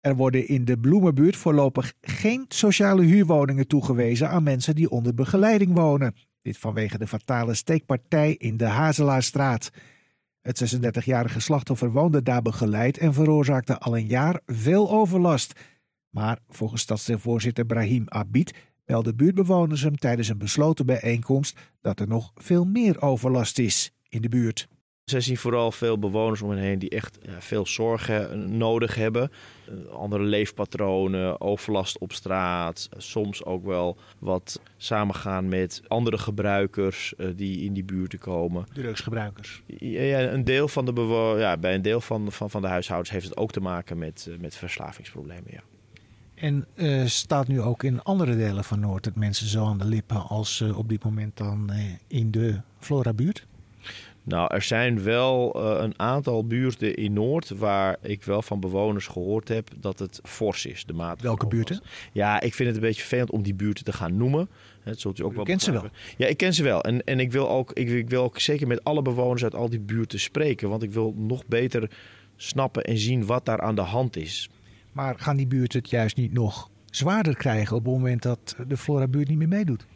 Er worden in de Bloemenbuurt voorlopig geen sociale huurwoningen toegewezen aan mensen die onder begeleiding wonen. Dit vanwege de fatale steekpartij in de Hazelaarstraat. Het 36-jarige slachtoffer woonde daar begeleid en veroorzaakte al een jaar veel overlast. Maar volgens stadsdeelvoorzitter Brahim Abid melden buurtbewoners hem tijdens een besloten bijeenkomst dat er nog veel meer overlast is in de buurt. Zij zien vooral veel bewoners om hen heen die echt veel zorgen nodig hebben. Andere leefpatronen, overlast op straat. Soms ook wel wat samengaan met andere gebruikers uh, die in die buurten komen. Drugsgebruikers? Ja, een deel van de bewo ja, bij een deel van, van, van de huishoudens heeft het ook te maken met, uh, met verslavingsproblemen. Ja. En uh, staat nu ook in andere delen van Noord het mensen zo aan de lippen als uh, op dit moment dan uh, in de Flora-buurt? Nou, er zijn wel uh, een aantal buurten in Noord waar ik wel van bewoners gehoord heb dat het fors is. De maat Welke buurten? Ja, ik vind het een beetje vervelend om die buurten te gaan noemen. Het zult u ook u wel kent ze wel? Ja, ik ken ze wel. En, en ik, wil ook, ik, ik wil ook zeker met alle bewoners uit al die buurten spreken. Want ik wil nog beter snappen en zien wat daar aan de hand is. Maar gaan die buurten het juist niet nog zwaarder krijgen op het moment dat de Flora-buurt niet meer meedoet?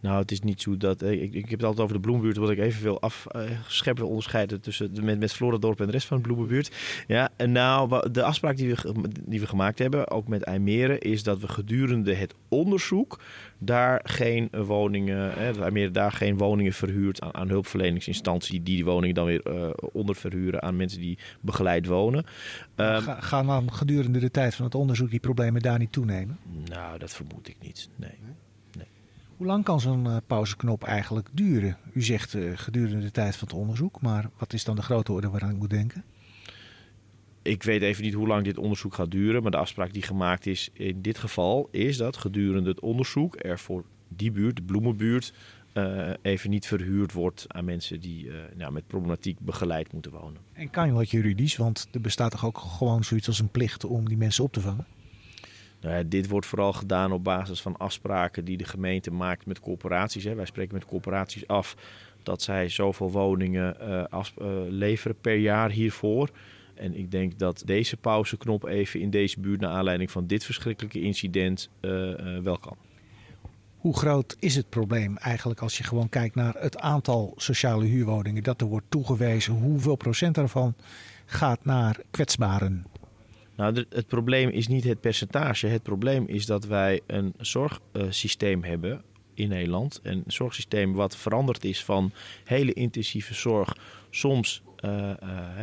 Nou, het is niet zo dat. Ik, ik heb het altijd over de bloembuurt, wat ik evenveel afscheppen uh, onderscheiden tussen de, met, met en de rest van de bloemenbuurt. Ja, en nou, de afspraak die we, die we gemaakt hebben, ook met IJmeren, is dat we gedurende het onderzoek daar geen woningen, hè, dat IJmeren daar geen woningen verhuurt aan, aan hulpverleningsinstanties die die woningen dan weer uh, onderverhuren aan mensen die begeleid wonen. Um, Ga, gaan dan gedurende de tijd van het onderzoek die problemen daar niet toenemen? Nou, dat vermoed ik niet. Nee. Hoe lang kan zo'n uh, pauzeknop eigenlijk duren? U zegt uh, gedurende de tijd van het onderzoek, maar wat is dan de grote orde waaraan ik moet denken? Ik weet even niet hoe lang dit onderzoek gaat duren, maar de afspraak die gemaakt is in dit geval is dat gedurende het onderzoek er voor die buurt, de bloemenbuurt, uh, even niet verhuurd wordt aan mensen die nou, met problematiek begeleid moeten wonen. En kan je wat juridisch, want er bestaat toch ook gewoon zoiets als een plicht om die mensen op te vangen? Nou ja, dit wordt vooral gedaan op basis van afspraken die de gemeente maakt met corporaties. Hè. Wij spreken met corporaties af dat zij zoveel woningen uh, af, uh, leveren per jaar hiervoor. En ik denk dat deze pauzeknop even in deze buurt, naar aanleiding van dit verschrikkelijke incident, uh, wel kan. Hoe groot is het probleem eigenlijk als je gewoon kijkt naar het aantal sociale huurwoningen dat er wordt toegewezen? Hoeveel procent daarvan gaat naar kwetsbaren? Nou, het probleem is niet het percentage. Het probleem is dat wij een zorgsysteem hebben in Nederland. Een zorgsysteem wat veranderd is van hele intensieve zorg. Soms uh,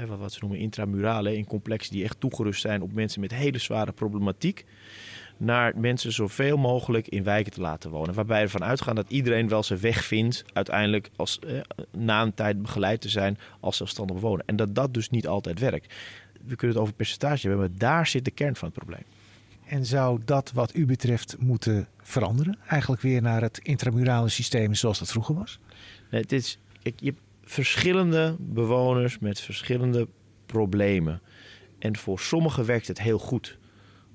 uh, wat, ze noemen intramurale, in complexen die echt toegerust zijn op mensen met hele zware problematiek. Naar mensen zoveel mogelijk in wijken te laten wonen. Waarbij ervan uitgaan dat iedereen wel zijn weg vindt. uiteindelijk als, eh, na een tijd begeleid te zijn als zelfstandig bewoner. En dat dat dus niet altijd werkt we kunnen het over percentage hebben, maar daar zit de kern van het probleem. En zou dat wat u betreft moeten veranderen? Eigenlijk weer naar het intramurale systeem zoals dat vroeger was? Nee, het is, je hebt verschillende bewoners met verschillende problemen. En voor sommigen werkt het heel goed.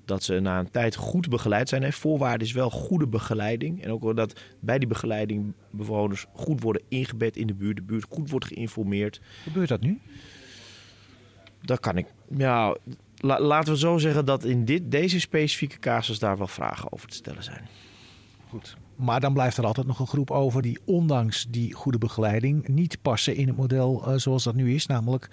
Dat ze na een tijd goed begeleid zijn. En voorwaarde is wel goede begeleiding. En ook dat bij die begeleiding bewoners goed worden ingebed in de buurt. De buurt goed wordt geïnformeerd. Gebeurt dat nu? Dat kan ik. Ja, la, laten we zo zeggen dat in dit, deze specifieke casus daar wel vragen over te stellen zijn. Goed. Maar dan blijft er altijd nog een groep over die ondanks die goede begeleiding niet passen in het model uh, zoals dat nu is, namelijk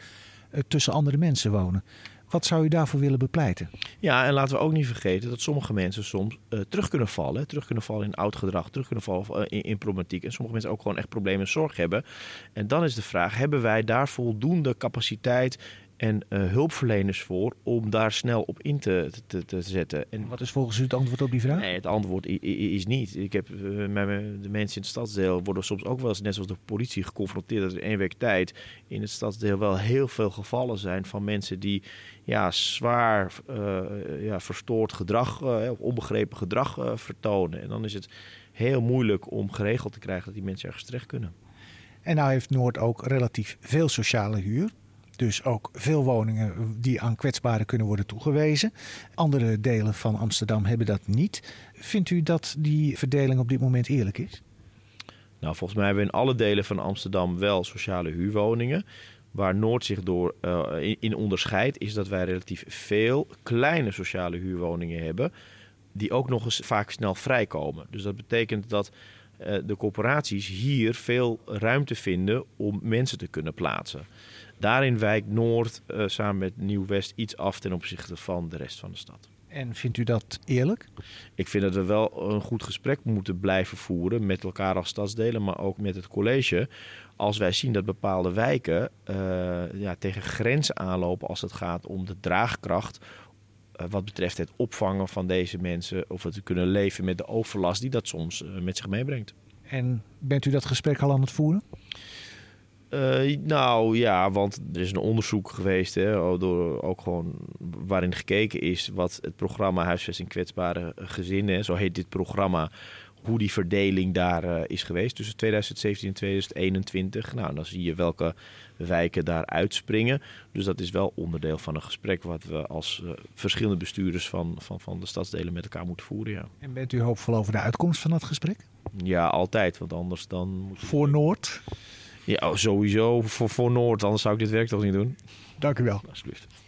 uh, tussen andere mensen wonen. Wat zou u daarvoor willen bepleiten? Ja, en laten we ook niet vergeten dat sommige mensen soms uh, terug kunnen vallen. Terug kunnen vallen in oud gedrag, terug kunnen vallen in, in, problematiek. En sommige mensen ook gewoon echt problemen en zorg hebben. En dan is de vraag, hebben wij daar voldoende capaciteit en uh, hulpverleners voor om daar snel op in te, te, te zetten. En wat is volgens u het antwoord op die vraag? Nee, het antwoord is niet. Ik heb uh, met de mensen in het stadsdeel worden soms ook wel eens, net zoals de politie, geconfronteerd dat er één week tijd in het stadsdeel wel heel veel gevallen zijn van mensen die ja, zwaar uh, ja, verstoord gedrag of onbegrepen gedrag vertonen. En dan is het heel moeilijk om geregeld te krijgen dat die mensen ergens terecht kunnen. En nou heeft Noord ook relatief veel sociale huur. Dus ook veel woningen die aan kwetsbaren kunnen worden toegewezen. Andere delen van Amsterdam hebben dat niet. Vindt u dat die verdeling op dit moment eerlijk is? Nou, volgens mij hebben we in alle delen van Amsterdam wel sociale huurwoningen. Waar Noord zich door uh, in, in, onderscheidt, is dat wij relatief veel kleine sociale huurwoningen hebben. Die ook nog eens vaak snel vrijkomen. Dus dat betekent dat uh, de corporaties hier veel ruimte vinden om mensen te kunnen plaatsen. Daarin wijkt Noord uh, samen met Nieuw-West iets af ten opzichte van de rest van de stad. En vindt u dat eerlijk? Ik vind dat we wel een goed gesprek moeten blijven voeren met elkaar als stadsdelen, maar ook met het college. Als wij zien dat bepaalde wijken uh, ja, tegen grenzen aanlopen als het gaat om de draagkracht. Uh, wat betreft het opvangen van deze mensen. Of het kunnen leven met de overlast die dat soms met zich meebrengt. En bent u dat gesprek al aan het voeren? Uh, nou ja, want er is een onderzoek geweest, hè, door, ook gewoon waarin gekeken is wat het programma Huisvesting Kwetsbare Gezinnen, zo heet dit programma, hoe die verdeling daar uh, is geweest tussen 2017 en 2021. Nou, dan zie je welke wijken daar uitspringen. Dus dat is wel onderdeel van een gesprek wat we als uh, verschillende bestuurders van, van, van de stadsdelen met elkaar moeten voeren. Ja. En bent u hoopvol over de uitkomst van dat gesprek? Ja, altijd, want anders dan... Moet Voor Noord? Ja, sowieso voor, voor Noord, anders zou ik dit werk toch niet doen. Dank u wel. Alsjeblieft.